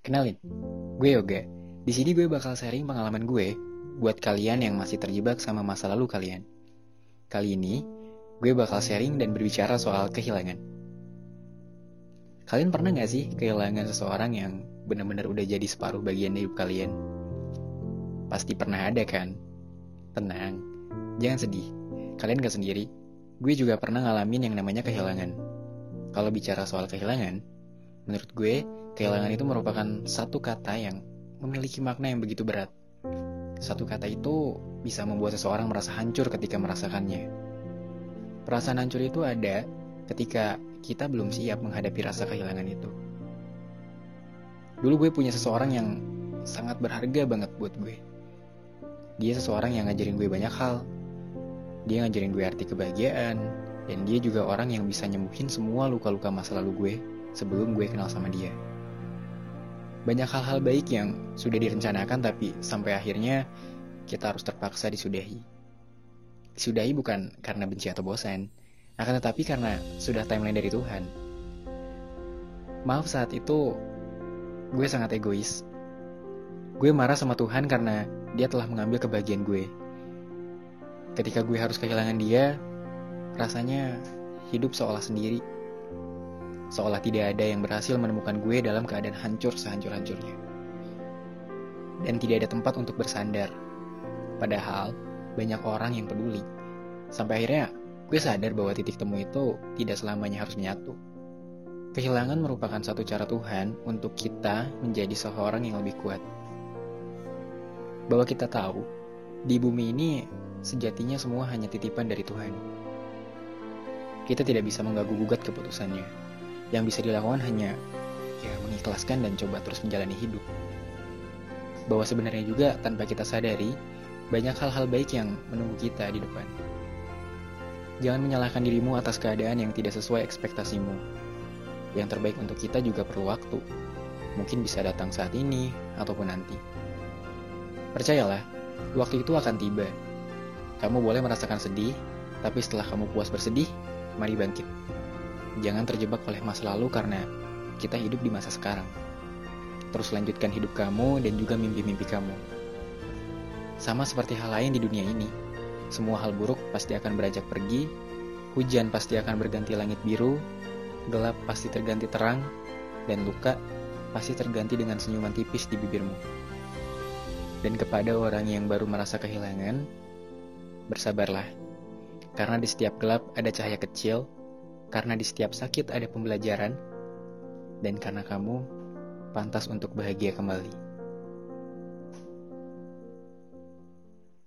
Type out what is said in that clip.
Kenalin, gue Yoga. Di sini gue bakal sharing pengalaman gue buat kalian yang masih terjebak sama masa lalu kalian. Kali ini, gue bakal sharing dan berbicara soal kehilangan. Kalian pernah gak sih kehilangan seseorang yang benar-benar udah jadi separuh bagian hidup kalian? Pasti pernah ada kan? Tenang, jangan sedih. Kalian gak sendiri. Gue juga pernah ngalamin yang namanya kehilangan. Kalau bicara soal kehilangan, menurut gue, kehilangan itu merupakan satu kata yang memiliki makna yang begitu berat. Satu kata itu bisa membuat seseorang merasa hancur ketika merasakannya. Perasaan hancur itu ada ketika kita belum siap menghadapi rasa kehilangan itu. Dulu gue punya seseorang yang sangat berharga banget buat gue. Dia seseorang yang ngajarin gue banyak hal. Dia ngajarin gue arti kebahagiaan, dan dia juga orang yang bisa nyembuhin semua luka-luka masa lalu gue sebelum gue kenal sama dia. Banyak hal-hal baik yang sudah direncanakan tapi sampai akhirnya kita harus terpaksa disudahi. Disudahi bukan karena benci atau bosan, akan tetapi karena sudah timeline dari Tuhan. Maaf saat itu gue sangat egois. Gue marah sama Tuhan karena dia telah mengambil kebahagiaan gue. Ketika gue harus kehilangan dia, rasanya hidup seolah sendiri seolah tidak ada yang berhasil menemukan gue dalam keadaan hancur sehancur-hancurnya. Dan tidak ada tempat untuk bersandar. Padahal, banyak orang yang peduli. Sampai akhirnya, gue sadar bahwa titik temu itu tidak selamanya harus menyatu. Kehilangan merupakan satu cara Tuhan untuk kita menjadi seorang yang lebih kuat. Bahwa kita tahu, di bumi ini sejatinya semua hanya titipan dari Tuhan. Kita tidak bisa mengganggu-gugat keputusannya yang bisa dilakukan hanya ya mengikhlaskan dan coba terus menjalani hidup. Bahwa sebenarnya juga tanpa kita sadari, banyak hal-hal baik yang menunggu kita di depan. Jangan menyalahkan dirimu atas keadaan yang tidak sesuai ekspektasimu. Yang terbaik untuk kita juga perlu waktu. Mungkin bisa datang saat ini ataupun nanti. Percayalah, waktu itu akan tiba. Kamu boleh merasakan sedih, tapi setelah kamu puas bersedih, mari bangkit. Jangan terjebak oleh masa lalu karena kita hidup di masa sekarang. Terus lanjutkan hidup kamu dan juga mimpi-mimpi kamu. Sama seperti hal lain di dunia ini, semua hal buruk pasti akan beranjak pergi, hujan pasti akan berganti langit biru, gelap pasti terganti terang, dan luka pasti terganti dengan senyuman tipis di bibirmu. Dan kepada orang yang baru merasa kehilangan, bersabarlah, karena di setiap gelap ada cahaya kecil karena di setiap sakit ada pembelajaran, dan karena kamu pantas untuk bahagia kembali.